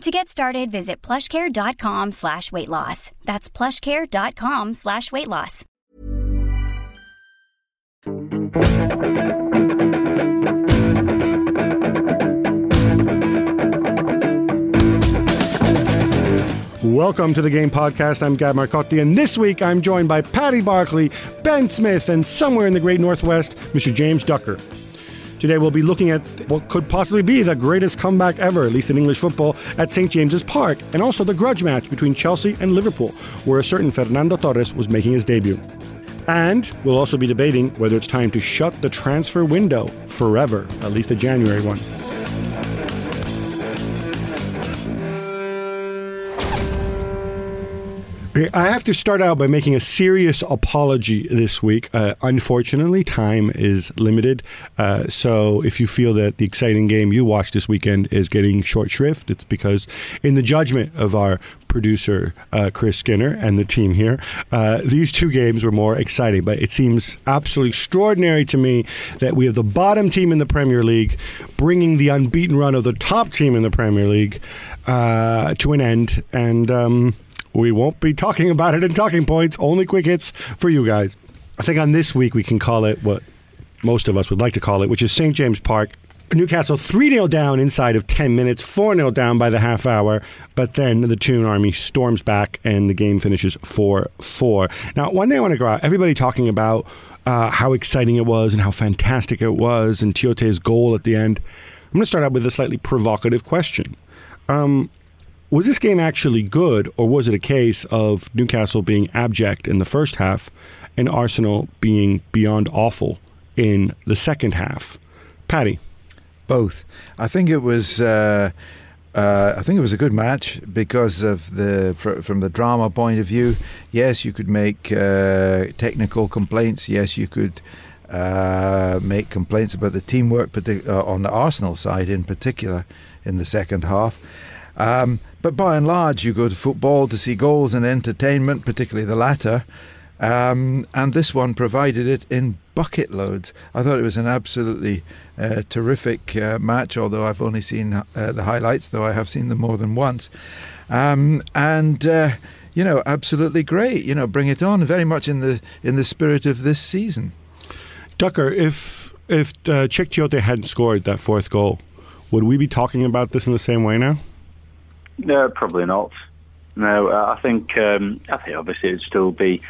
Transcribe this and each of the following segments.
To get started, visit plushcare.com slash weight loss. That's plushcare.com slash weight loss. Welcome to the Game Podcast. I'm Gab Marcotti, and this week I'm joined by Paddy Barclay, Ben Smith, and somewhere in the great Northwest, Mr. James Ducker. Today we'll be looking at what could possibly be the greatest comeback ever, at least in English football, at St James's Park, and also the grudge match between Chelsea and Liverpool, where a certain Fernando Torres was making his debut. And we'll also be debating whether it's time to shut the transfer window forever, at least the January one. I have to start out by making a serious apology this week. Uh, unfortunately, time is limited. Uh, so if you feel that the exciting game you watched this weekend is getting short shrift, it's because, in the judgment of our producer, uh, Chris Skinner, and the team here, uh, these two games were more exciting. But it seems absolutely extraordinary to me that we have the bottom team in the Premier League bringing the unbeaten run of the top team in the Premier League uh, to an end. And. Um, we won't be talking about it in talking points, only quick hits for you guys. I think on this week we can call it what most of us would like to call it, which is St. James Park. Newcastle 3 0 down inside of 10 minutes, 4 0 down by the half hour, but then the Toon Army storms back and the game finishes 4 4. Now, one thing I want to go out, everybody talking about uh, how exciting it was and how fantastic it was, and Tiote's goal at the end. I'm going to start out with a slightly provocative question. Um, was this game actually good, or was it a case of Newcastle being abject in the first half and Arsenal being beyond awful in the second half? Paddy, both. I think it was. Uh, uh, I think it was a good match because of the fr- from the drama point of view. Yes, you could make uh, technical complaints. Yes, you could uh, make complaints about the teamwork, partic- uh, on the Arsenal side in particular in the second half. Um, but by and large, you go to football to see goals and entertainment, particularly the latter. Um, and this one provided it in bucket loads. I thought it was an absolutely uh, terrific uh, match, although I've only seen uh, the highlights, though I have seen them more than once. Um, and uh, you know, absolutely great. You know, bring it on. Very much in the in the spirit of this season. Ducker, if if uh, Tiote hadn't scored that fourth goal, would we be talking about this in the same way now? No, probably not. No, I think um, I think obviously it'd still be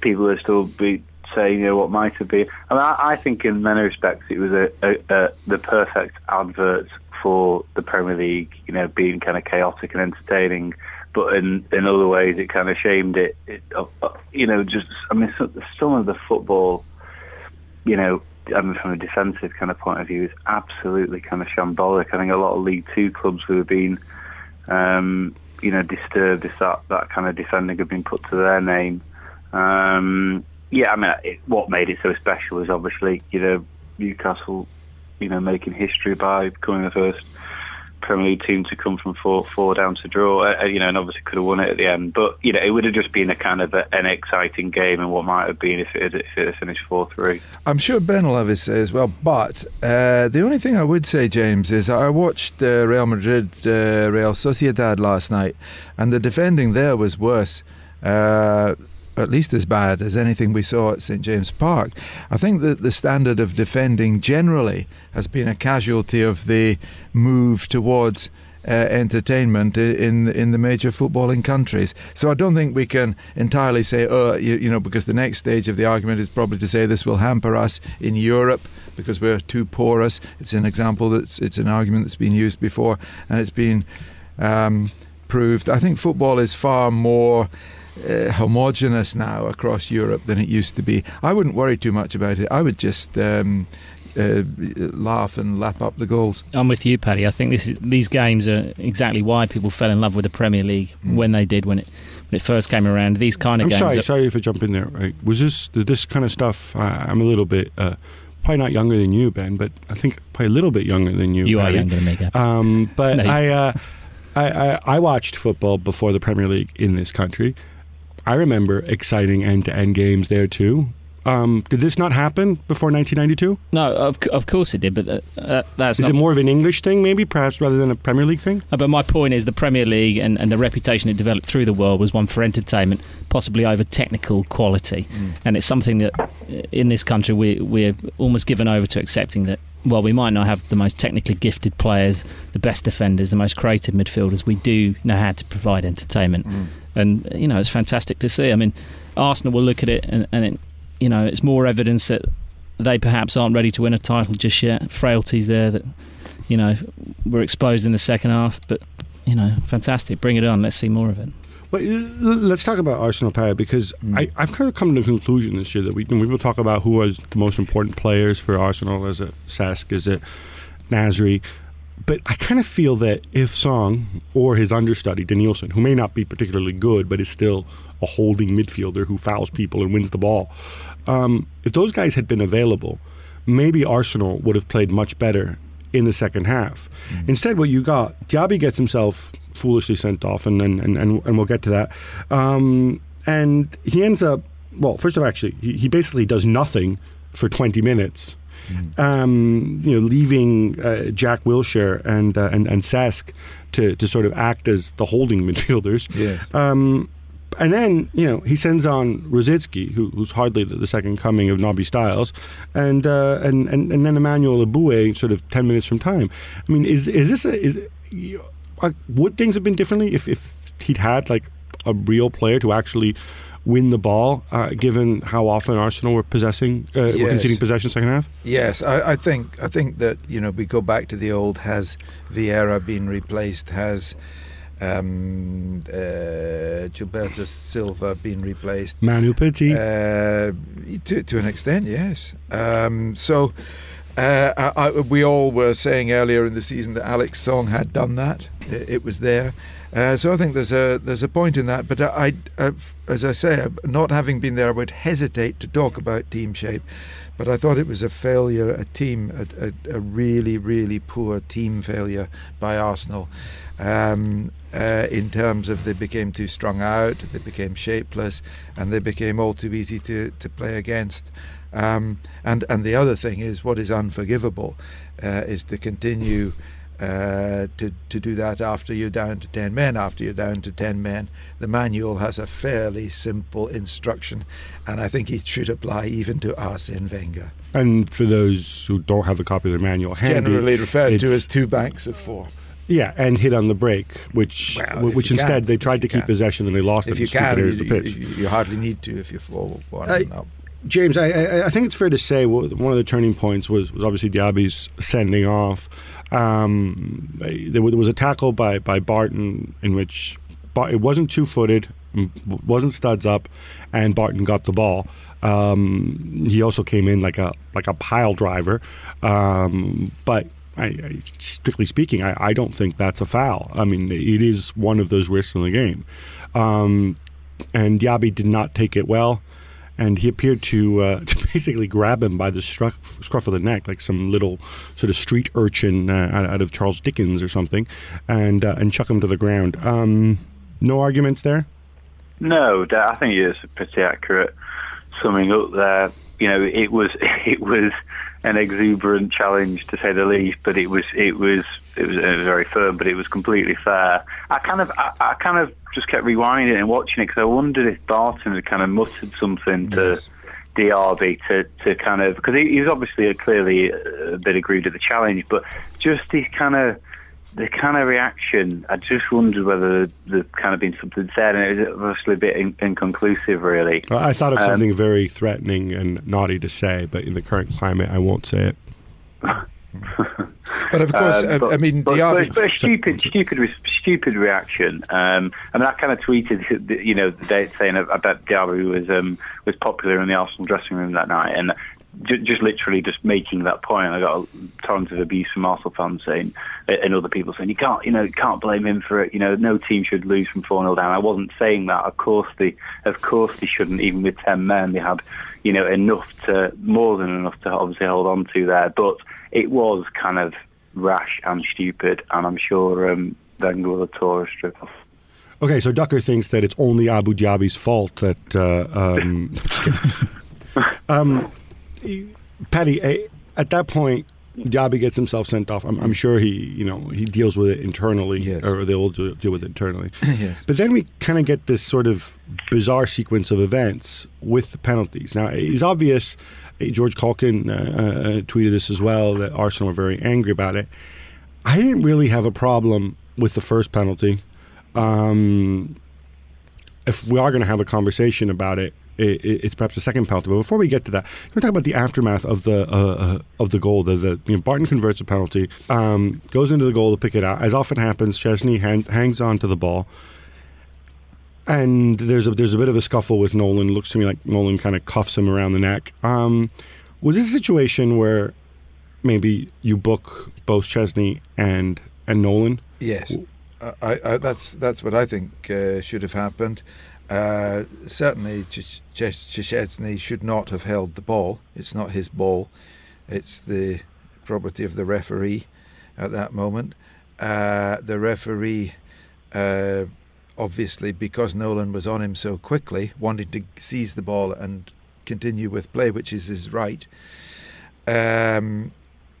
people would still be saying you know what might have been. I mean, I, I think in many respects it was a, a, a, the perfect advert for the Premier League. You know, being kind of chaotic and entertaining, but in in other ways it kind of shamed it. it uh, uh you know, just I mean, some of the football, you know, I mean, from a defensive kind of point of view, is absolutely kind of shambolic. I think a lot of League Two clubs who have been um, you know, disturbed if that, that kind of defending had been put to their name. Um, yeah, I mean, it, what made it so special is obviously, you know, Newcastle, you know, making history by becoming the first Premier League team to come from four four down to draw. Uh, you know, and obviously could have won it at the end. But you know, it would have just been a kind of a, an exciting game, and what might have been if it had, if it had finished four three. I'm sure Ben will have his say as well. But uh, the only thing I would say, James, is I watched uh, Real Madrid, uh, Real Sociedad last night, and the defending there was worse. At least as bad as anything we saw at St James Park. I think that the standard of defending generally has been a casualty of the move towards uh, entertainment in in the major footballing countries. So I don't think we can entirely say, oh, you, you know, because the next stage of the argument is probably to say this will hamper us in Europe because we're too porous. It's an example that's it's an argument that's been used before, and it's been um, proved. I think football is far more. Uh, homogenous now across Europe than it used to be. I wouldn't worry too much about it. I would just um, uh, laugh and lap up the goals. I'm with you, Paddy. I think this is, these games are exactly why people fell in love with the Premier League mm. when they did when it when it first came around. These kind of I'm games. Sorry, are, sorry if I jump in there. Right? Was this this kind of stuff? Uh, I'm a little bit. Uh, probably not younger than you, Ben, but I think probably a little bit younger than you. You Paddy. are younger than me, um, But no, I, uh, I, I, I watched football before the Premier League in this country. I remember exciting end to end games there too. Um, did this not happen before 1992? No, of, of course it did, but uh, uh that's is it more of an English thing, maybe, perhaps, rather than a Premier League thing? Uh, but my point is the Premier League and, and the reputation it developed through the world was one for entertainment, possibly over technical quality, mm. and it's something that uh, in this country we we're almost given over to accepting that. Well, we might not have the most technically gifted players, the best defenders, the most creative midfielders. We do know how to provide entertainment, mm. And you know it's fantastic to see. I mean, Arsenal will look at it and, and it, you know, it's more evidence that they perhaps aren't ready to win a title just yet. Frailties there that, you know, were exposed in the second half. But, you know, fantastic. Bring it on. Let's see more of it. Well, let's talk about Arsenal, Pat, because mm. I, have kind of come to the conclusion this year that we, when people talk about who are the most important players for Arsenal, is it Cesc, is it Nasri? But I kind of feel that if Song or his understudy, Denilson, who may not be particularly good, but is still a holding midfielder who fouls people and wins the ball, um, if those guys had been available, maybe Arsenal would have played much better in the second half. Mm-hmm. Instead, what you got, Diaby gets himself foolishly sent off, and and, and, and we'll get to that. Um, and he ends up, well, first of all, actually, he, he basically does nothing for 20 minutes Mm. Um, you know, leaving uh, Jack Wilshere and uh, and and Cesc to to sort of act as the holding midfielders. Yes. Um, and then you know he sends on Rosicky, who, who's hardly the, the, second coming of Nobby Stiles, and, uh, and and and then Emmanuel Eboué, sort of ten minutes from time. I mean, is is this a, is uh, would things have been differently if if he'd had like a real player to actually win the ball, uh, given how often Arsenal were possessing, uh, yes. were conceding possession second half? Yes, I, I, think I think that you know we go back to the old has Vieira been replaced has. Um, uh, Gilberto Silva been replaced. Manu Petit. Uh, to, to an extent, yes. Um, so uh, I, I, we all were saying earlier in the season that Alex Song had done that. It, was there. Uh, so I think there's a there's a point in that. But I, I, as I say, not having been there, I would hesitate to talk about team shape. But I thought it was a failure, a team, a, a, a really, really poor team failure by Arsenal. Um, uh, in terms of they became too strung out, they became shapeless, and they became all too easy to, to play against. Um, and and the other thing is what is unforgivable uh, is to continue uh, to, to do that after you're down to 10 men. After you're down to 10 men, the manual has a fairly simple instruction, and I think it should apply even to Arsene Wenger. And for those who don't have a copy of the manual handy, generally referred to as two banks of four. Yeah, and hit on the break, which well, which instead can, they tried to keep can. possession and they lost if you can, you, the pitch. You, you, hardly need to if you're four one uh, up. James, I, I, I, think it's fair to say one of the turning points was, was obviously Diaby's sending off. Um, there, was a tackle by, by Barton in which it wasn't two footed, wasn't studs up, and Barton got the ball. Um, he also came in like a like a pile driver, um, but I, I, strictly speaking, I, I, don't think that's a foul. I mean, it is one of those risks in the game, um, and Diaby did not take it well and he appeared to, uh, to basically grab him by the scruff, of the neck, like some little sort of street urchin uh, out, out, of Charles Dickens or something, and uh, and chuck him to the ground. Um, no arguments there. No, I think it's pretty accurate summing up there. You know, it was it was an exuberant challenge to say the least, but it was it was it was, it was very firm, but it was completely fair. I kind of I, I kind of just kept rewinding and watching it because I wondered if Barton had kind of muttered something to Diaby to, to kind of because he, he's obviously a, clearly uh, a bit aggrieved at the challenge, but just he kind of the kind of reaction, I just wondered whether there'd kind of been something said, and it was obviously a bit in, inconclusive, really. I thought of Um, something very threatening and naughty to say, but in the current climate, I won't say it. But of course, Um, uh, but- I mean, but, the but, but a stupid, stupid, stupid reaction. Um, I mean, I kind of tweeted, you know, the day saying I bet Diaby was um, was popular in the Arsenal dressing room that night, and ju- just literally just making that point. I got a torrent of abuse from Arsenal fans saying, and other people saying, you can't, you know, can't blame him for it. You know, no team should lose from four 0 down. I wasn't saying that. Of course, they, of course, they shouldn't. Even with ten men, they had, you know, enough to more than enough to obviously hold on to there, but it was kind of rash and stupid, and I'm sure um, Wenger will have tore a strip off. Okay, so Ducker thinks that it's only Abou Diaby's fault that. Uh, um, um, Eh, at that point, Diaby gets himself sent off. I'm, I'm sure he, you know, he deals with it internally, Yes. or they'll do- deal with it internally. yes. But then we kind of get this sort of bizarre sequence of events with the penalties. Now, it's obvious, eh, George Caulkin uh, uh, tweeted this as well, that Arsenal were very angry about it. I didn't really have a problem with the first penalty. Um, if we are going to have a conversation about it, it, it, it's perhaps the second penalty. But before we get to that, we're talk about the aftermath of the uh, uh, of the goal. The, the you know, Barton converts a penalty, um, goes into the goal to pick it out. As often happens, Szczesny hangs, hangs on to the ball, and there's a there's a bit of a scuffle with Nolan. Looks to me like Nolan kind of cuffs him around the neck. Um, was this a situation where maybe you book both Szczesny and and Nolan? Yes, I, I, I, that's that's what I think uh, should have happened. Uh, certainly, Ch- Ch- Szczesny should not have held the ball. It's not his ball. It's the property of the referee at that moment. Uh, the referee, uh, obviously, because Nolan was on him so quickly, wanted to seize the ball and continue with play, which is his right. Um,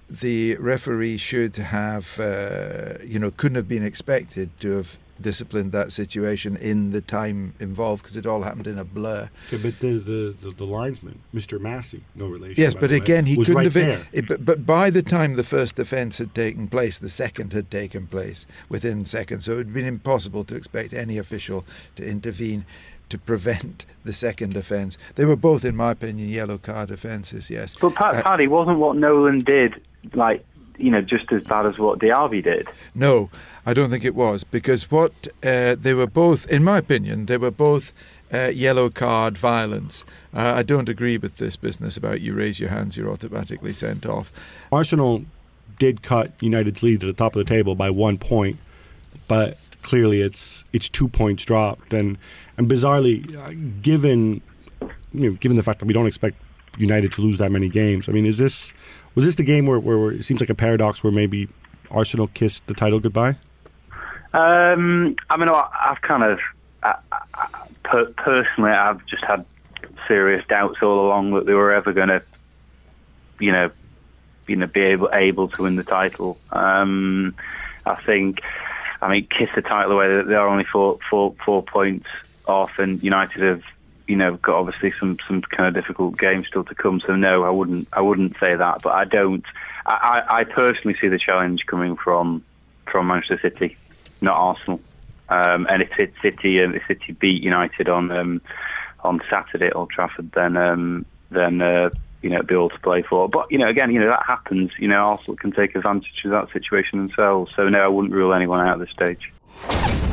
the referee should have, uh, you know, couldn't have been expected to have disciplined that situation in the time involved because it all happened in a blur. Okay, but the, the, the, the linesman, Mr. Massey, no relation. Yes, but the way, again, he couldn't right have. there. It, but, but by the time the first offence had taken place, the second had taken place within seconds. So it would have been impossible to expect any official to intervene to prevent the second offence. They were both, in my opinion, yellow card offences. Yes, But Pat, Uh, Paddy wasn't what Nolan did like you know just as bad as what Diaby did. No, I don't think it was because what uh, they were both, in my opinion, they were both uh, yellow card violence. Uh, I don't agree with this business about you raise your hands, you're automatically sent off. Arsenal did cut United's lead to the top of the table by one point, but clearly it's it's two points dropped, and and bizarrely, uh, given you know, given the fact that we don't expect United to lose that many games, I mean, is this was this the game where, where, where it seems like a paradox where maybe Arsenal kissed the title goodbye? Um, I mean, I, I've kind of I, I, per, personally, I've just had serious doubts all along that they were ever going to, you know, you know, be able able to win the title. Um, I think, I mean, kiss the title away. They are only four four four points off, and United have, you know, got obviously some some kind of difficult games still to come. So no, I wouldn't I wouldn't say that, but I don't. I, I personally see the challenge coming from from Manchester City, not Arsenal. Um, and if City and if City beat United on um, on Saturday at Old Trafford, then um, then uh, you know it'll be all to play for. But you know, again, you know that happens. You know, Arsenal can take advantage of that situation themselves. So no, I wouldn't rule anyone out at this stage.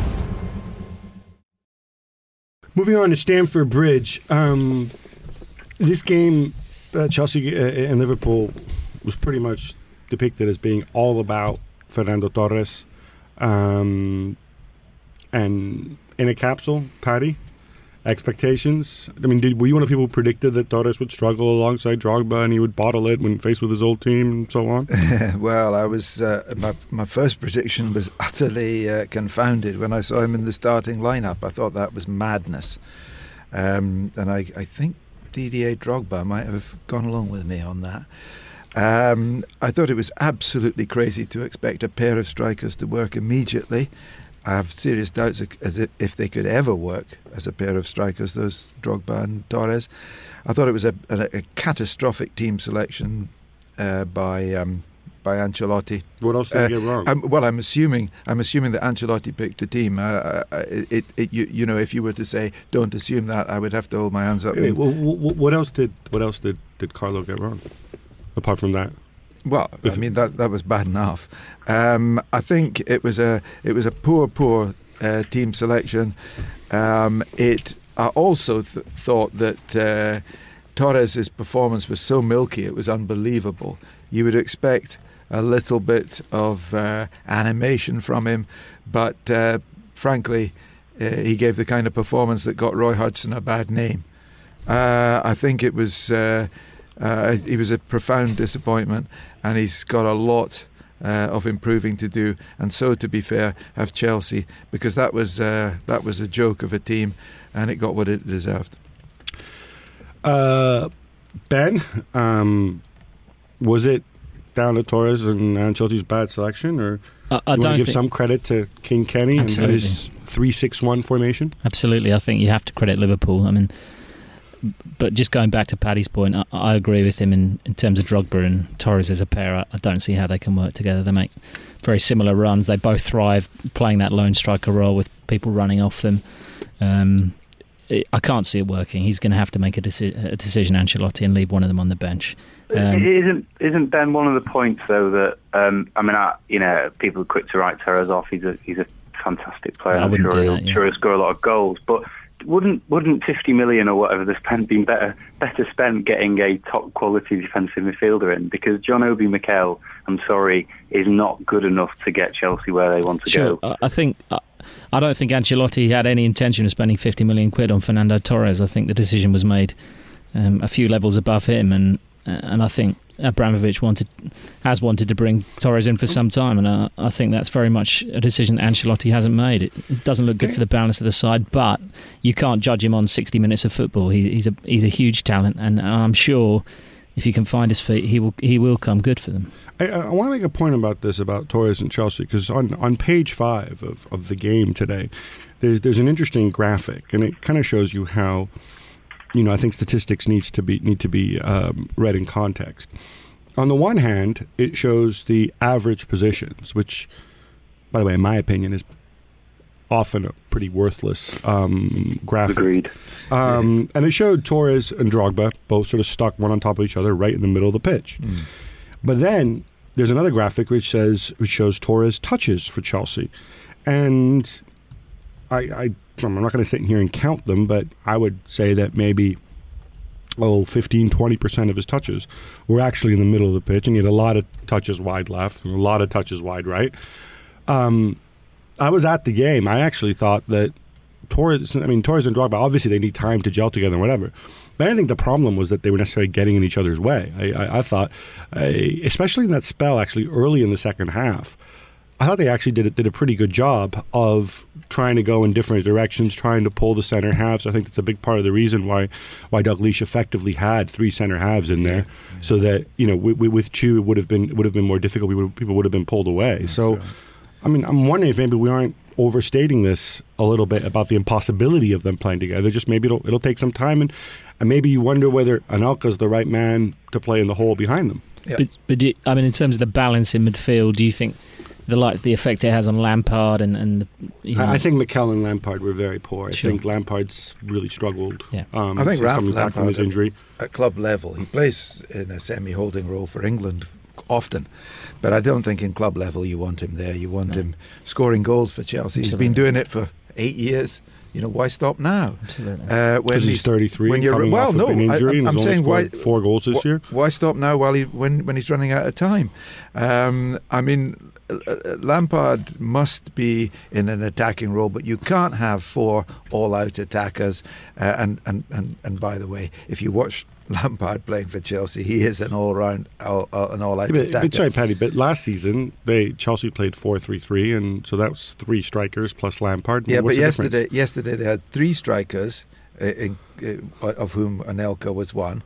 Moving on to Stamford Bridge, um, this game, uh, Chelsea uh, and Liverpool, was pretty much depicted as being all about Fernando Torres, um, and in a capsule, Paddy. Expectations. I mean, did, were you one of the people who predicted that Torres would struggle alongside Drogba and he would bottle it when faced with his old team and so on? well, I was uh, my my first prediction was utterly uh, confounded when I saw him in the starting lineup. I thought that was madness, um, and I, I think Didier Drogba might have gone along with me on that. Um, I thought it was absolutely crazy to expect a pair of strikers to work immediately. I have serious doubts as if they could ever work as a pair of strikers, those Drogba and Torres. I thought it was a, a, a catastrophic team selection uh, by um, by Ancelotti. What else did Uh, get wrong? I'm, well, I'm assuming I'm assuming that Ancelotti picked the team. Uh, uh, it, it, you, you know, if you were to say don't assume that, I would have to hold my hands up. And- well, wh- wh- what else did what else did, did Carlo get wrong? Apart from that, Well, I mean that that was bad enough. Um, I think it was a it was a poor poor uh, team selection. Um, it I also th- thought that uh, Torres's performance was so milky; it was unbelievable. You would expect a little bit of uh, animation from him, but uh, frankly, uh, he gave the kind of performance that got Roy Hodgson a bad name. Uh, I think it was. Uh, he was a profound disappointment, and he's got a lot uh, of improving to do. And so, to be fair, have Chelsea because that was uh, that was a joke of a team, and it got what it deserved. uh, Ben, um, was it down to Torres and Ancelotti's bad selection, or I, I you want don't to give some credit to King Kenny and his three-six-one formation? Absolutely, I think you have to credit Liverpool. I mean, but just going back to Paddy's point, I, I agree with him in, in terms of Drogba and Torres as a pair. I, I don't see how they can work together. They make very similar runs. They both thrive playing that lone striker role with people running off them. Um, it, I can't see it working. He's going to have to make a, deci- a decision, Ancelotti, and leave one of them on the bench. Um, isn't isn't Ben one of the points though that um, I mean, I, you know, people are quick to write Torres off. He's a he's a fantastic player. I wouldn't sure do that, yeah. sure he'll score a lot of goals, but. Wouldn't wouldn't fifty million or whatever they spent been better better spent getting a top quality defensive midfielder in because John Obi Mikel, I'm sorry, is not good enough to get Chelsea where they want to Sure. go. I think I- I don't think Ancelotti had any intention of spending 50 million quid on Fernando Torres. I think the decision was made um, a few levels above him, and and I think Abramovich wanted has wanted to bring Torres in for some time, and I, I think that's very much a decision that Ancelotti hasn't made. It, it doesn't look good for the balance of the side, but you can't judge him on 60 minutes of football. He, he's a he's a huge talent, and I'm sure. If he can find his feet, he will he will come good for them. I, I want to make a point about this about Torres and Chelsea because on, on page five of, of the game today, there's there's an interesting graphic and it kind of shows you how, you know, I think statistics needs to be need to be um, read in context. On the one hand, it shows the average positions, which, by the way, in my opinion, is often a pretty worthless um, graphic. Agreed. Um, And it showed Torres and Drogba both sort of stuck one on top of each other right in the middle of the pitch. But then there's another graphic which says which shows Torres touches for Chelsea, and I, I I'm not going to sit in here and count them, but I would say that maybe oh 15 20 percent of his touches were actually in the middle of the pitch, and he had a lot of touches wide left and a lot of touches wide right. Um, I was at the game. I actually thought that Torres. I mean, Torres and Drogba. Obviously, they need time to gel together and whatever. But I didn't think the problem was that they were necessarily getting in each other's way. I, I, I thought, uh, especially in that spell, actually early in the second half, I thought they actually did did a pretty good job of trying to go in different directions, trying to pull the center halves. I think that's a big part of the reason why why Dalglish effectively had three center halves in there, so that you know we, we, with two it would have been would have been more difficult. We would, people would have been pulled away. so, I mean, I'm wondering if maybe we aren't overstating this a little bit about the impossibility of them playing together. Just maybe it'll it'll take some time, and, and maybe you wonder whether Anelka's the right man to play in the hole behind them. Yeah. But, but do, I mean, in terms of the balance in midfield, do you think the like the effect it has on Lampard and and the, you know, I, I think Mikel and Lampard were very poor. I Sure. think Lampard's really struggled. Yeah. Um, I think since Ram- coming back from his injury. at club level. He plays in a semi-holding role for England often, but I don't think in club level you want him there. You want No. him scoring goals for Chelsea. He's been doing it for eight years. You know why stop now? absolutely. Uh, when Because he's 33 when you're- coming well, off no, of an I- injury I'm- I'm has only saying why- scored four goals this Wh- year. Why stop now while he when when he's running out of time? Um, I mean, Lampard must be in an attacking role, but you can't have four all-out attackers. Uh, and, and and and by the way, if you watch Lampard playing for Chelsea, he is an all-round, all, all, an all-out Yeah, but, attacker. but sorry, Paddy. But last season, they Chelsea played 4-3-3, and so that was three strikers plus Lampard. Yeah, What's but yesterday, difference? yesterday they had three strikers, uh, in, uh, of whom Anelka was one,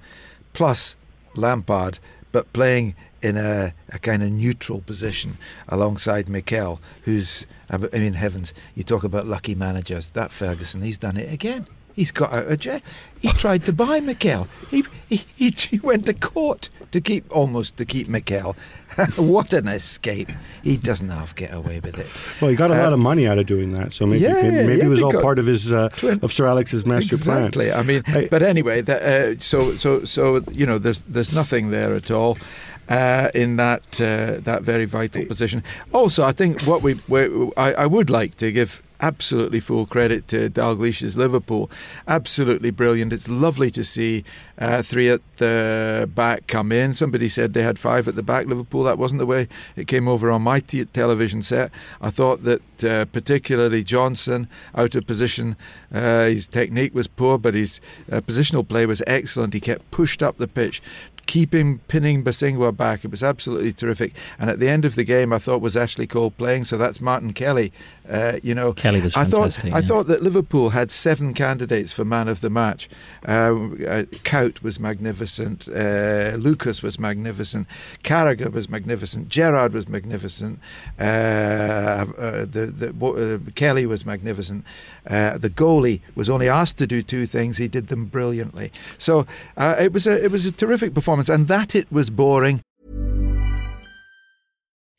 plus Lampard, but playing in a, a kind of neutral position alongside Mikel, who's, I mean, heavens, you talk about lucky managers. That Ferguson, he's done it again. He's got out of jail. He tried to buy Mikel. He, he, he, he went to court to keep almost to keep Mikel. what an escape! He doesn't half get away with it. Well, he got a lot of money out of doing that, so maybe yeah, maybe, maybe yeah, it was all part of his uh, Twin- of Sir Alex's master plan. exactly. I mean, Hey. but anyway, that, uh, so so so you know, there's there's nothing there at all. Uh, in that uh, that very vital position. Also, I think what we, we I, I would like to give absolutely full credit to Dalglish's Liverpool. Absolutely brilliant. It's lovely to see uh, three at the back come in. Somebody said they had five at the back. Liverpool. That wasn't the way it came over on my t- television set. I thought that uh, particularly Johnson out of position. Uh, his technique was poor, but his uh, positional play was excellent. He kept pushed up the pitch. Keeping pinning Bosingwa back, it was absolutely terrific. And at the end of the game, I thought was Ashley Cole playing, so that's Martin Kelly. Uh, you know, Kelly was I thought fantastic, I thought that Liverpool had seven candidates for man of the match. Uh, uh, Kuyt was magnificent. Uh, Lucas was magnificent. Carragher was magnificent. Gerrard was magnificent. Uh, uh, the, the, uh, Kelly was magnificent. Uh, the goalie was only asked to do two things. He did them brilliantly. So uh, it was a it was a terrific performance, and that it was boring.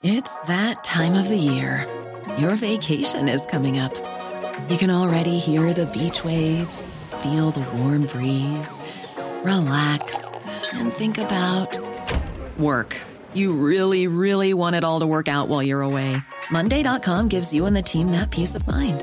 It's that time of the year. Your vacation is coming up. You can already hear the beach waves, feel the warm breeze, relax, and think about work. You really, really want it all to work out while you're away. Monday.com gives you and the team that peace of mind.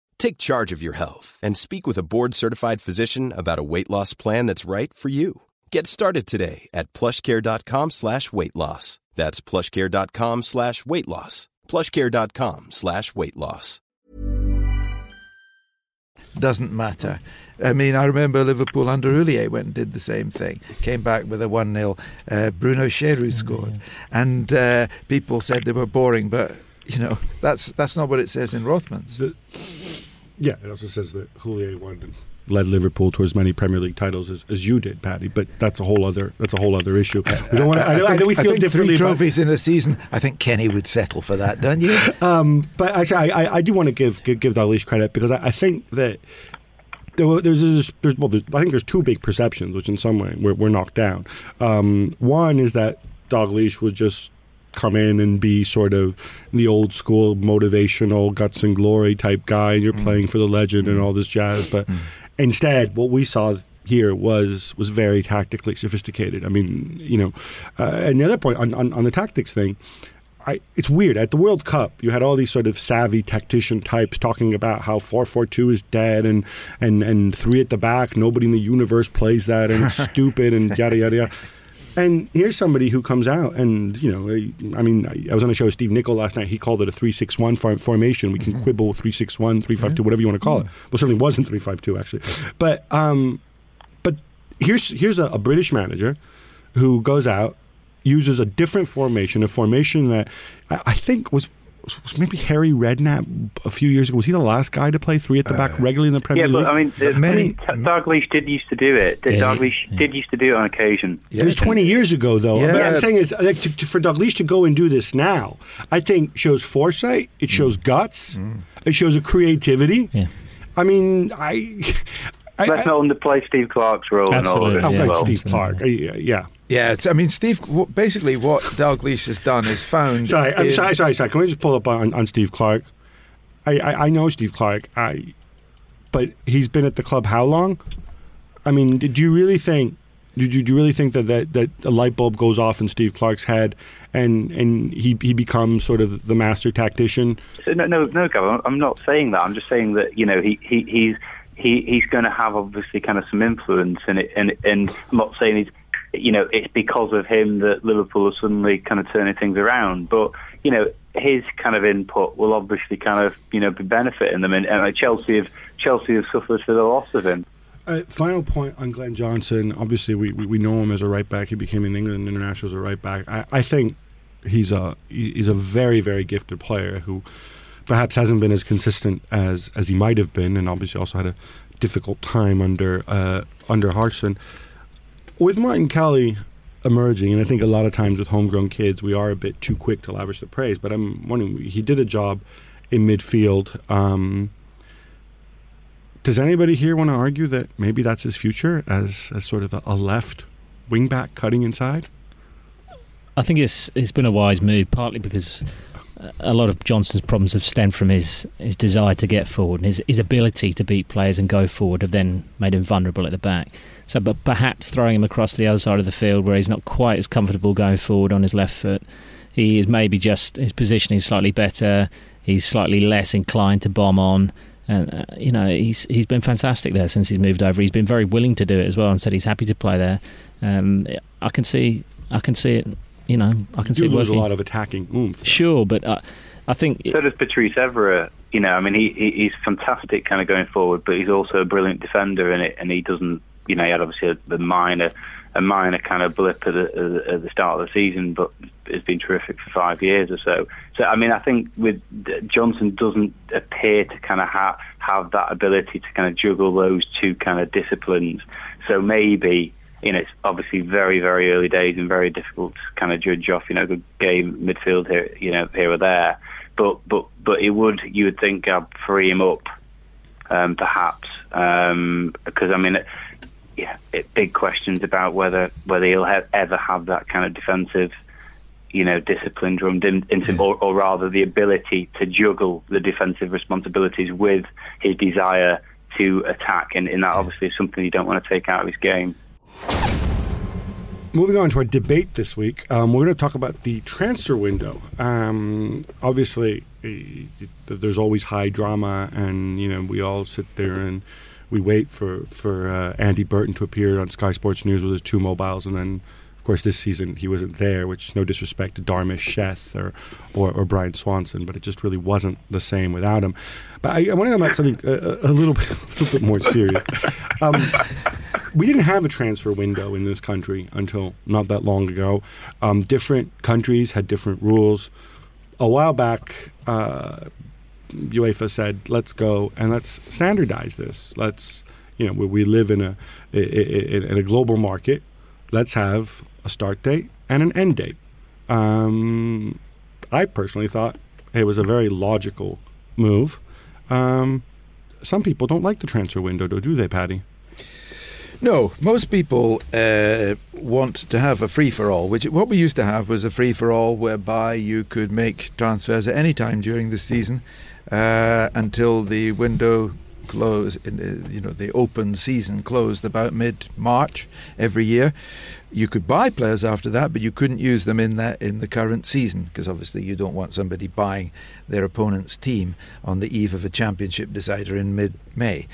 Take charge of your health and speak with a board-certified physician about a weight loss plan that's right for you. Get started today at plushcare.com slash weight loss. That's plushcare.com slash weight loss. plushcare.com slash weight loss. doesn't matter. I mean, I remember Liverpool under Houllier went and did the same thing. Came back with a 1 0. Uh, Bruno Cheyrou scored. And uh, people said they were boring, but, you know, that's that's not what it says in Rothman's. The- yeah, it also says that Houllier won and led Liverpool towards many Premier League titles as, as you did, Paddy. But that's a whole other that's a whole other issue. We don't want to. I, know- I know we I feel think differently. Trophies in a season. I think Kenny would settle for that, don't you? Um, but actually, I, I, I do want to give give, give Dalglish credit because I, I think that there, were- there's, there's, there's well, there's, I think there's two big perceptions, which in some way were, were knocked down. Um, one is that Dalglish was just come in and be sort of the old school motivational guts and glory type guy, and you're playing for the legend and all this jazz. But instead, what we saw here was was very tactically sophisticated. I mean, you know, uh, and the other point on, on, on the tactics thing. I, it's weird. At the World Cup, you had all these sort of savvy tactician types talking about how four four two is dead and, and, and three at the back. Nobody in the universe plays that, and it's stupid, and yada yada yada. And here's somebody who comes out, and you know, I, mean, I, was on a show with Steve Nicol last night. He called it a three six one formation. We can mm-hmm. quibble three six one, three five two, mm-hmm. whatever you want to call it. Mm-hmm. Well, certainly wasn't three five two actually, but um, but here's here's a, a British manager who goes out, uses a different formation, a formation that I, I think was, was maybe Harry Redknapp a few years ago. Was he the last guy to play three at the back regularly in the Premier Yeah, League? but I mean, But uh, many- I mean, T- Dalglish did used to do it. Yeah, Dalglish yeah. did used to do it on occasion. It was 20 years ago, though. Yeah. What I'm saying is, like, to, to, for Dalglish to go and do this now, I think shows foresight. It shows guts. It shows a creativity. Yeah. I mean, I. I, Let's I, not underplay Steve Clarke's role in all of Absolutely, it. I'm as like well. Steve Clarke. I, yeah. Yeah, it's, I mean, Steve, basically what Dalglish has done is found. Sorry, I'm in- sorry, sorry, sorry. Can we just pull up on, on Steve Clarke? I, I, I know Steve Clarke. I, but he's been at the club how long? I mean, did you really think? Did you, do you really think that, that that a light bulb goes off in Steve Clarke's head, and and he he becomes sort of the master tactician? So, no, no, no, Gavin. I'm not saying that. I'm just saying that you know he, he he's he he's going to have obviously kind of some influence in it, and and I'm not saying he's you know it's because of him that Liverpool are suddenly kind of turning things around, but you know his kind of input will obviously kind of you know be benefiting them, and, and Chelsea have Chelsea have suffered for the loss of him. Uh, final point on Glenn Johnson. Obviously, we, we, we know him as a right back. He became an England international as a right back. I, I think he's a he's a very very gifted player who perhaps hasn't been as consistent as as he might have been, and obviously also had a difficult time under uh, under Hodgson. With Martin Kelly emerging, and I think a lot of times with homegrown kids, we are a bit too quick to lavish the praise. But I'm wondering, he did a job in midfield. Um, does anybody here want to argue that maybe that's his future as, as sort of a, a left wing back cutting inside? I think it's it's been a wise move, partly because a lot of Johnson's problems have stemmed from his, his desire to get forward and his, his ability to beat players and go forward have then made him vulnerable at the back. So, but perhaps throwing him across the other side of the field where he's not quite as comfortable going forward on his left foot, he is maybe just his position is slightly better. He's slightly less inclined to bomb on. And uh, you know he's he's been fantastic there since he's moved over. He's been very willing to do it as well, and said he's happy to play there. Um, I can see I can see it you know, I can you see lose working. a lot of attacking oomph. Sure, but uh, I think so does Patrice Evra. You know, I mean, he, he he's fantastic kind of going forward, but he's also a brilliant defender, and it and he doesn't. You know, he had obviously a, a minor a minor kind of blip at the, at the start of the season, but has been terrific for five years or so. So, I mean, I think with Johnson doesn't appear to kind of ha- have that ability to kind of juggle those two kind of disciplines. So maybe you know, it's obviously very, very early days and very difficult to kind of judge off, you know, good game midfield here, you know, here or there. But but but it would you would think I'd free him up, um, perhaps, um, because I mean, it, yeah, it, big questions about whether whether he'll have, ever have that kind of defensive, you know, discipline drummed or, or rather the ability to juggle the defensive responsibilities with his desire to attack, and, and that obviously is something you don't want to take out of his game. Moving on to our debate this week, um, we're going to talk about the transfer window. Um, obviously, there's always high drama, and you know we all sit there and we wait for for uh, Andy Burton to appear on Sky Sports News with his two mobiles, and then of course, this season he wasn't there, which no disrespect to Dharmesh Sheth or, or, or Brian Swanson, but it just really wasn't the same without him. But I, I want to talk about something a, a, little bit, a little bit more serious. Um, we didn't have a transfer window in this country until not that long ago. Um, different countries had different rules. A while back, uh, UEFA said, "Let's go and let's standardize this. Let's, you know, we, we live in a in a global market. Let's have a start date and an end date. Um, I personally thought it was a very logical move. Um, some people don't like the transfer window, do they, Paddy? No, most people uh, want to have a free for all. Which what we used to have was a free for all, whereby you could make transfers at any time during the season uh, until the window closed. You know, the open season closed about mid March every year you could buy players after that, but you couldn't use them in that in the current season because obviously you don't want somebody buying their opponent's team on the eve of a championship decider in mid-May.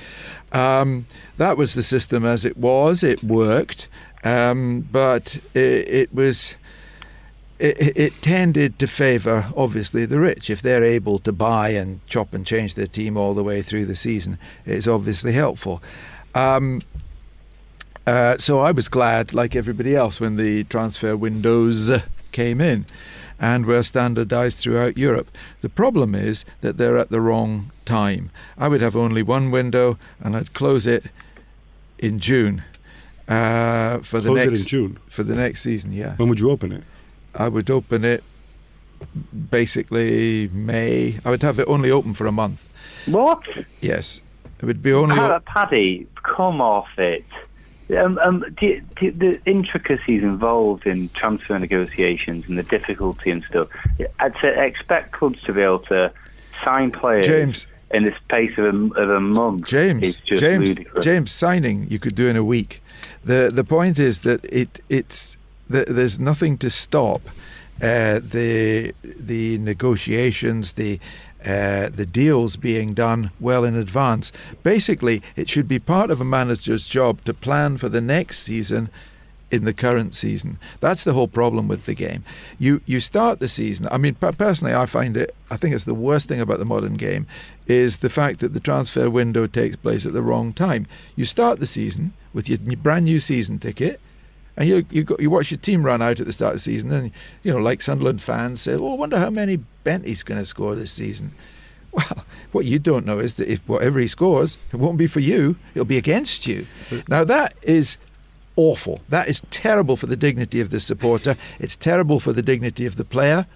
Um, that was the system as it was. It worked, um, but it, it was. It, it, tended to favour, obviously, the rich. If they're able to buy and chop and change their team all the way through the season, it's obviously helpful. Um, uh, so I was glad, like everybody else, when the transfer windows came in and were standardized throughout Europe. The problem is that they're at the wrong time. I would have only one window and I'd close it in June. Uh, for the close next it in June for the next season, yeah. When would you open it? I would open it basically May. I would have it only open for a month. What? Yes, it would be only. Paddy, come off it. Um, um, do, do, the intricacies involved in transfer negotiations and the difficulty and stuff, I'd say expect clubs to be able to sign players James, in the space of a, of a month. James, James, ludicrous. James, signing you could do in a week. the The point is that it it's the, there's nothing to stop uh, the the negotiations, the uh, the deals being done well in advance. Basically, it should be part of a manager's job to plan for the next season in the current season. That's the whole problem with the game. You you start the season. I mean, personally, I find it. I think it's the worst thing about the modern game is the fact that the transfer window takes place at the wrong time. You start the season with your brand new season ticket, And you you, got, you watch your team run out at the start of the season, and you know, like Sunderland fans say, "Oh, I wonder how many Bentley's going to score this season." Well, what you don't know is that if whatever he scores, it won't be for you; it'll be against you. Now that is awful. That is terrible for the dignity of the supporter. It's terrible for the dignity of the player,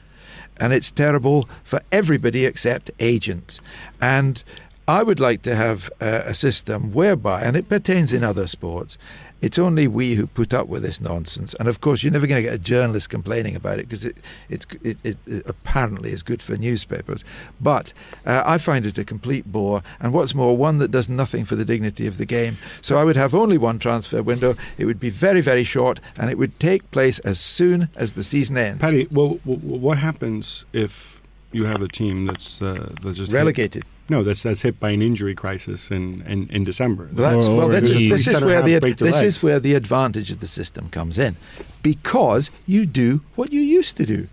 and it's terrible for everybody except agents. And I would like to have uh, a system whereby, and it pertains in other sports, it's only we who put up with this nonsense. And of course, you're never going to get a journalist complaining about it because it, it, it, it, apparently is good for newspapers. But uh, I find it a complete bore. And what's more, one that does nothing for the dignity of the game. So I would have only one transfer window. It would be very, very short, and it would take place as soon as the season ends. Paddy, well, what happens if you have a team that's uh, that's just relegated? Hit? No, that's that's hit by an injury crisis in, in, in December. Well, that's, well this, is, this is where the this is where the advantage of the system comes in, because you do what you used to do.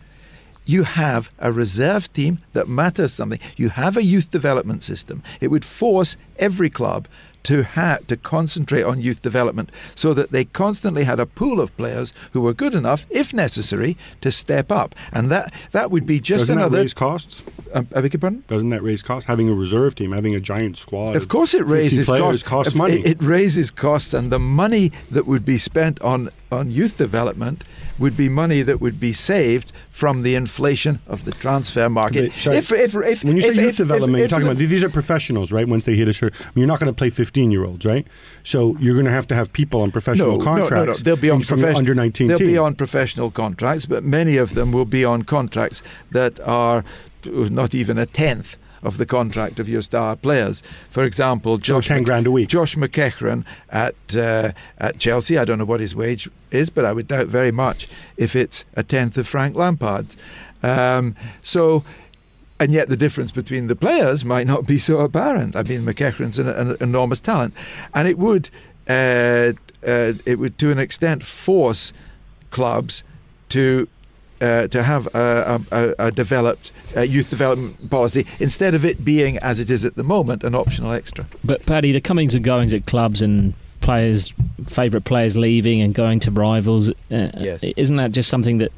You have a reserve team that matters something. You have a youth development system. It would force every club to ha- to concentrate on youth development so that they constantly had a pool of players who were good enough, if necessary, to step up. And that that would be just Doesn't another. That raise costs? Um, I beg your pardon? Doesn't that raise costs? Having a reserve team, having a giant squad. Of course, it raises costs. costs money. It, it raises costs, and the money that would be spent on on youth development would be money that would be saved from the inflation of the transfer market. if, if, if, when you say youth development, you're talking about these are professionals, right? Once they hit a certain, I mean, you're not going to play 15 year olds, right? So you're going to have to have people on professional no, contracts. No, no, no. They'll be on under 19. They'll team. be on professional contracts, but many of them will be on contracts that are uh, not even a tenth of the contract of your star players. For example, Josh ten grand a week. Josh McEachran at uh, at Chelsea. I don't know what his wage is, but I would doubt very much if it's a tenth of Frank Lampard's. Um, so. And yet, the difference between the players might not be so apparent. I mean, McEachran's an, an enormous talent, and it would, uh, uh, it would to an extent force clubs to uh, to have a, a, a developed uh, youth development policy instead of it being, as it is at the moment, an optional extra. But Paddy, the comings and goings at clubs and players, favourite players leaving and going to rivals, uh, yes. isn't that just something that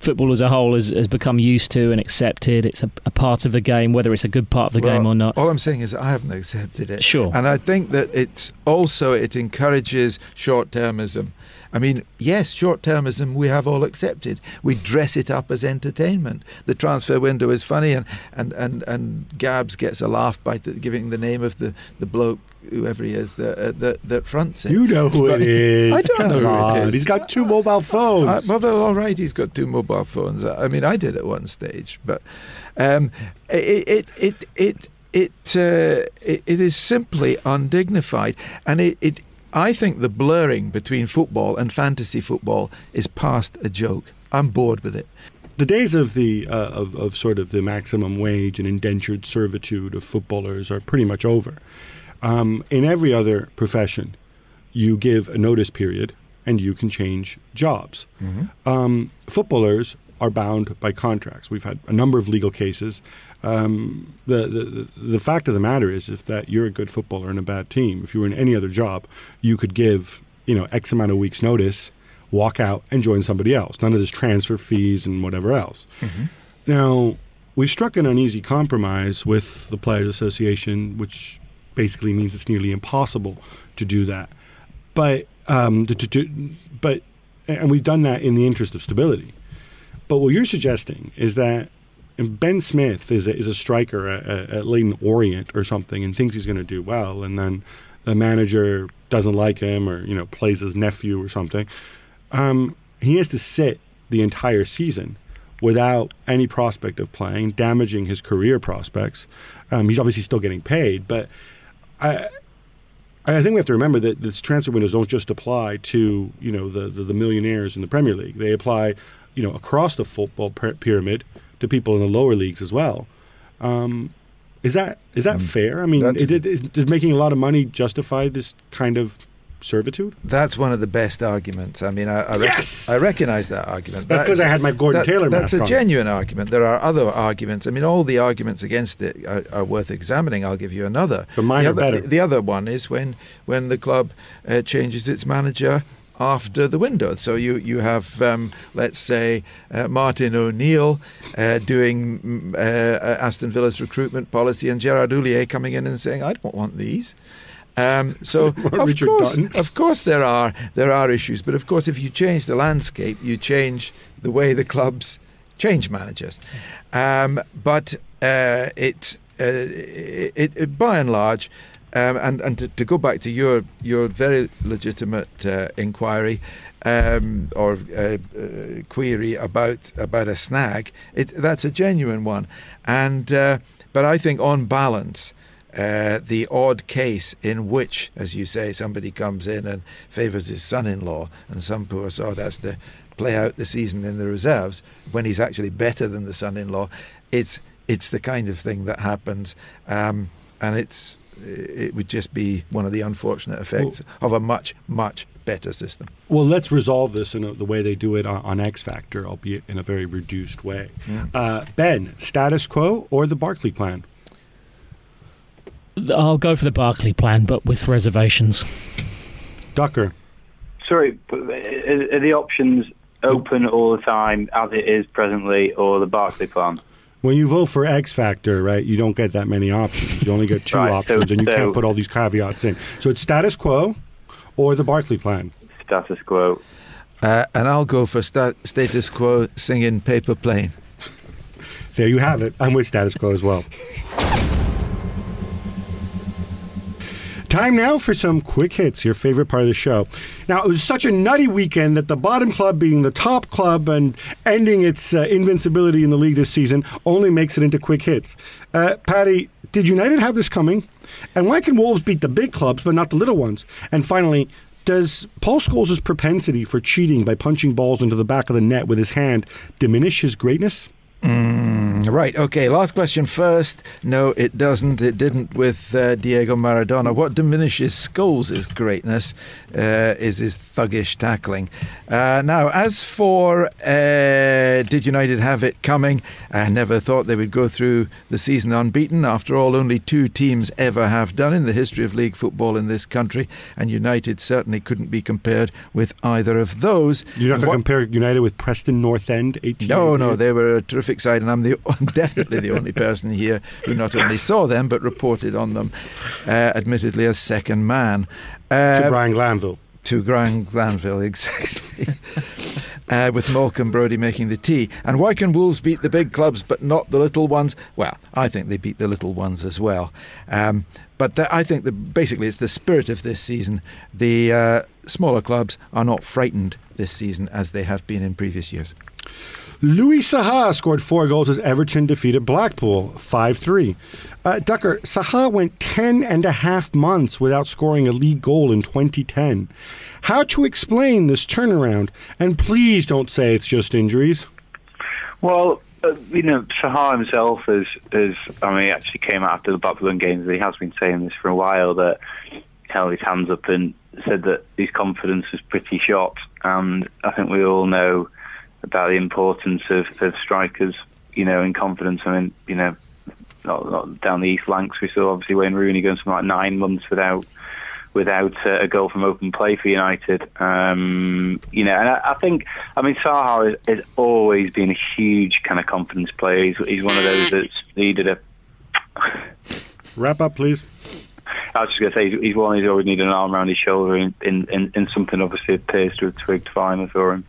football as a whole has, has become used to and accepted? It's a, a, part of the game, whether it's a good part of the well, game or not. All I'm saying is I haven't accepted it. Sure. And I think that it's also it encourages short-termism. I mean, yes, short termism we have all accepted. We dress it up as entertainment. The transfer window is funny, and, and, and, and Gabs gets a laugh by t- giving the name of the, the bloke whoever he is that uh, that, that fronts it. You know who but it is. I don't Come know on. who it is. He's got two mobile phones. Uh, well, all right, he's got two mobile phones. I mean, I did at one stage, but um, it it it it it, uh, it, it is simply undignified, and it, it I think the blurring between football and fantasy football is past a joke. I'm bored with it. The days of the uh, of, of sort of the maximum wage and indentured servitude of footballers are pretty much over. Um, in every other profession, you give a notice period and you can change jobs. Mm-hmm. Um, footballers are bound by contracts. We've had a number of legal cases. Um, the, the the fact of the matter is, if that you're a good footballer in a bad team, if you were in any other job, you could give you know X amount of weeks notice, walk out and join somebody else. None of this transfer fees and whatever else. Mm-hmm. Now we've struck an uneasy compromise with the Players Association, which basically means it's nearly impossible to do that. But um, to, to, but and we've done that in the interest of stability. But what you're suggesting is that Ben Smith is a, is a striker at, at Leyton Orient or something and thinks he's going to do well, and then the manager doesn't like him or you know plays his nephew or something. Um, he has to sit the entire season without any prospect of playing, damaging his career prospects. Um, he's obviously still getting paid, but I. I think we have to remember that this transfer windows don't just apply to you know the, the, the millionaires in the Premier League. They apply you know across the football pyramid to people in the lower leagues as well. Um, is that is that mm. fair? I mean, it, it, is, does making a lot of money justify this kind of servitude? That's one of the best arguments. I mean, I, I, rec- yes! I recognize that argument. That's because that I had my Gordon that, Taylor That's a on. genuine argument. There are other arguments. I mean, all the arguments against it are, are worth examining. I'll give you another. But mine the are other, better. The, the, other one is when when the club uh, changes its manager after the window. So you you have um, let's say uh, Martin O'Neill uh, doing mm, uh, Aston Villa's recruitment policy, and Gerard Houllier coming in and saying, "I don't want these." Um, so of Richard course, Dutton. of course, there are there are issues, but of course, if you change the landscape, you change the way the clubs change managers. Um, but uh, it, uh, it, it by and large, um, and and to, to go back to your your very legitimate uh, inquiry. Um, or uh, uh, query about about a snag, it, that's a genuine one, and uh, but I think on balance, uh, the odd case in which, as you say, somebody comes in and favours his son-in-law, and some poor sod has to play out the season in the reserves when he's actually better than the son-in-law. It's it's the kind of thing that happens, um, and it's it would just be one of the unfortunate effects of a much much better system. Well, let's resolve this in a, the way they do it on, on X Factor, albeit in a very reduced way. Uh, ben, status quo or the Barclay plan? I'll go for the Barclay plan, but with reservations. Ducker, Sorry, are are the options open all the time as it is presently, or the Barclay plan? When you vote for X Factor, right, you don't get that many options. You only get two Right, so- options, and you so- can't put all these caveats in. So it's status quo or the Barclay plan. Status quo. Uh, and I'll go for sta- status quo singing Paper Plane. There you have it. I'm with status quo as well. Time now for some quick hits, your favorite part of the show. Now, it was such a nutty weekend that the bottom club beating the top club and ending its uh, invincibility in the league this season only makes it into quick hits. Uh, Paddy, did United have this coming? And why can Wolves beat the big clubs but not the little ones? And finally, does Paul Scholes' propensity for cheating by punching balls into the back of the net with his hand diminish his greatness? Right, okay, last question first. No, it doesn't. It didn't with uh, Diego Maradona. What diminishes Scholes' greatness uh, is his thuggish tackling. Uh, now, as for uh, did United have it coming? I never thought they would go through the season unbeaten. After all, only two teams ever have done in the history of league football in this country, and United certainly couldn't be compared with either of those. You're not going to compare United with Preston North End? 18 no, no, they were a terrific side, and I'm the I'm definitely the only person here who not only saw them but reported on them, uh, admittedly as second man. Uh, to Brian Glanville. to Grand Glanville, exactly. uh, with Malcolm Brodie making the tea. And why can Wolves beat the big clubs but not the little ones? Well, I think they beat the little ones as well. Um, but the, I think the, basically it's the spirit of this season. The uh, smaller clubs are not frightened this season as they have been in previous years. Louis Saha scored four goals as Everton defeated Blackpool 5 3. Uh, Ducker, Saha went 10 and a half months without scoring a league goal in 2010. How to explain this turnaround? And please don't say it's just injuries. Well, uh, you know, Saha himself is, is, I mean, he actually came out after the Babylon games. He has been saying this for a while that he held his hands up and said that his confidence was pretty shot. And I think we all know about the importance of, of strikers, you know, in confidence. I mean, you know, not, not down the east flanks, we saw obviously Wayne Rooney going something like nine months without without uh, a goal from open play for United. Um, you know, and I, I think, I mean, Saha has, has always been a huge kind of confidence player. He's, he's one of those that's needed a. Wrap up, please. I was just going to say he's, he's one who's always needed an arm around his shoulder in, in, in, in something obviously appears to have twigged finally for him.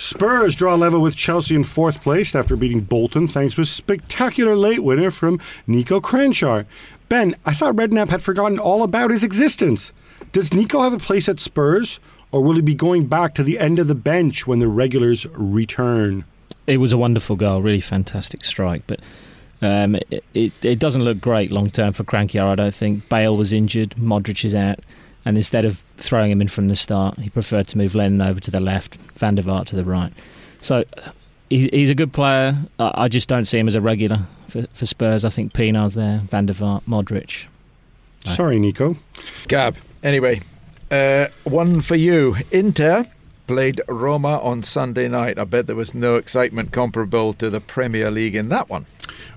Spurs draw level with Chelsea in fourth place after beating Bolton thanks to a spectacular late winner from Niko Kranjcar. Ben, I thought Redknapp had forgotten all about his existence. Does Niko have a place at Spurs, or will he be going back to the end of the bench when the regulars return? It was a wonderful goal, really fantastic strike, but um, it, it, it doesn't look great long term for Kranjcar, I don't think. Bale was injured, Modric is out, and instead of throwing him in from the start, he preferred to move Lennon over to the left, Van der Vaart to the right. So he's, he's a good player. I, I just don't see him as a regular for, for Spurs. I think Pienaar's there, Van der Vaart, Modric. Right. Sorry, Niko. Gab. Anyway, uh, one for you. Inter played Roma on Sunday night. I bet there was no excitement comparable to the Premier League in that one.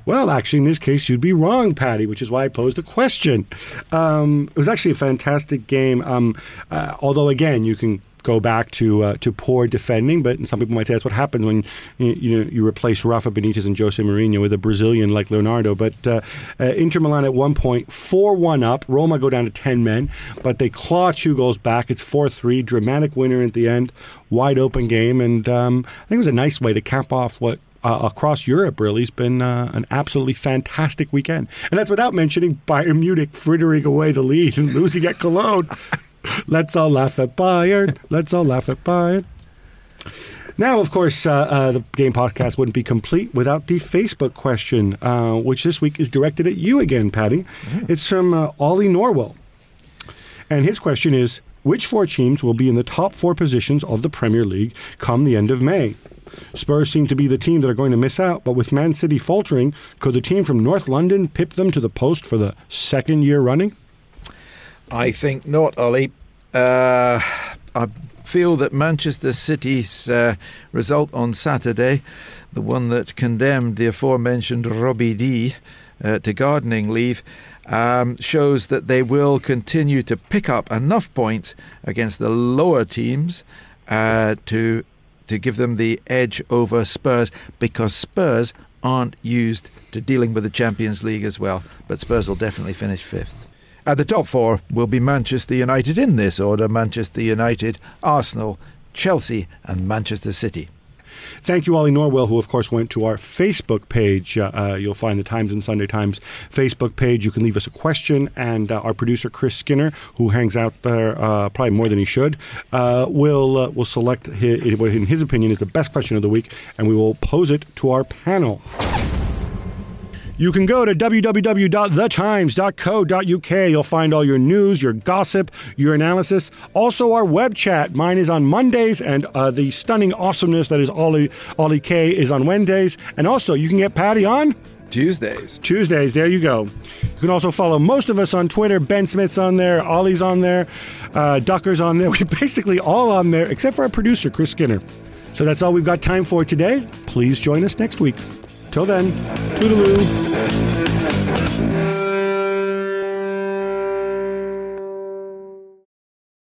Well, actually, in this case, you'd be wrong, Paddy, which is why I posed a question. Um, it was actually a fantastic game. Um, uh, although, again, you can go back to uh, to poor defending. But some people might say that's what happens when you, you, know, you replace Rafa Benitez and Jose Mourinho with a Brazilian like Leonardo. But uh, uh, Inter Milan at one point four one up. Roma go down to ten men, but they claw two goals back. It's four three. Dramatic winner at the end. Wide open game, and um, I think it was a nice way to cap off what uh, across Europe really has been uh, an absolutely fantastic weekend. And that's without mentioning Bayern Munich frittering away the lead and losing at Cologne. Let's all laugh at Bayern. Let's all laugh at Bayern. Now, of course, uh, uh, the game podcast wouldn't be complete without the Facebook question, uh, which this week is directed at you again, Paddy. Mm. It's from uh, Ollie Norwell. And his question is Which four teams will be in the top four positions of the Premier League come the end of May? Spurs seem to be the team that are going to miss out, but with Man City faltering, could the team from North London pip them to the post for the second year running? I think not, Ollie. Uh, I feel that Manchester City's uh, result on Saturday, the one that condemned the aforementioned Robbie D uh, to gardening leave, um, shows that they will continue to pick up enough points against the lower teams uh, to to give them the edge over Spurs because Spurs aren't used to dealing with the Champions League as well. But Spurs will definitely finish fifth. At the top four will be Manchester United in this order Manchester United, Arsenal, Chelsea, and Manchester City. Thank you, Ollie Norwell, who, of course, went to our Facebook page. Uh, uh, you'll find the Times and Sunday Times Facebook page. You can leave us a question, and uh, our producer, Chris Skinner, who hangs out there uh, probably more than he should, uh, will, uh, will select his, what, in his opinion, is the best question of the week, and we will pose it to our panel. You can go to www.thetimes.co.uk. You'll find all your news, your gossip, your analysis. Also, our web chat. Mine is on Mondays, and uh, the stunning awesomeness that is Ollie, Ollie K is on Wednesdays. And also, you can get Paddy on Tuesdays. Tuesdays, there you go. You can also follow most of us on Twitter. Ben Smith's on there, Ollie's on there, uh, Ducker's on there. We're basically all on there, except for our producer, Chris Skinner. So that's all we've got time for today. Please join us next week. Till then, toodaloo.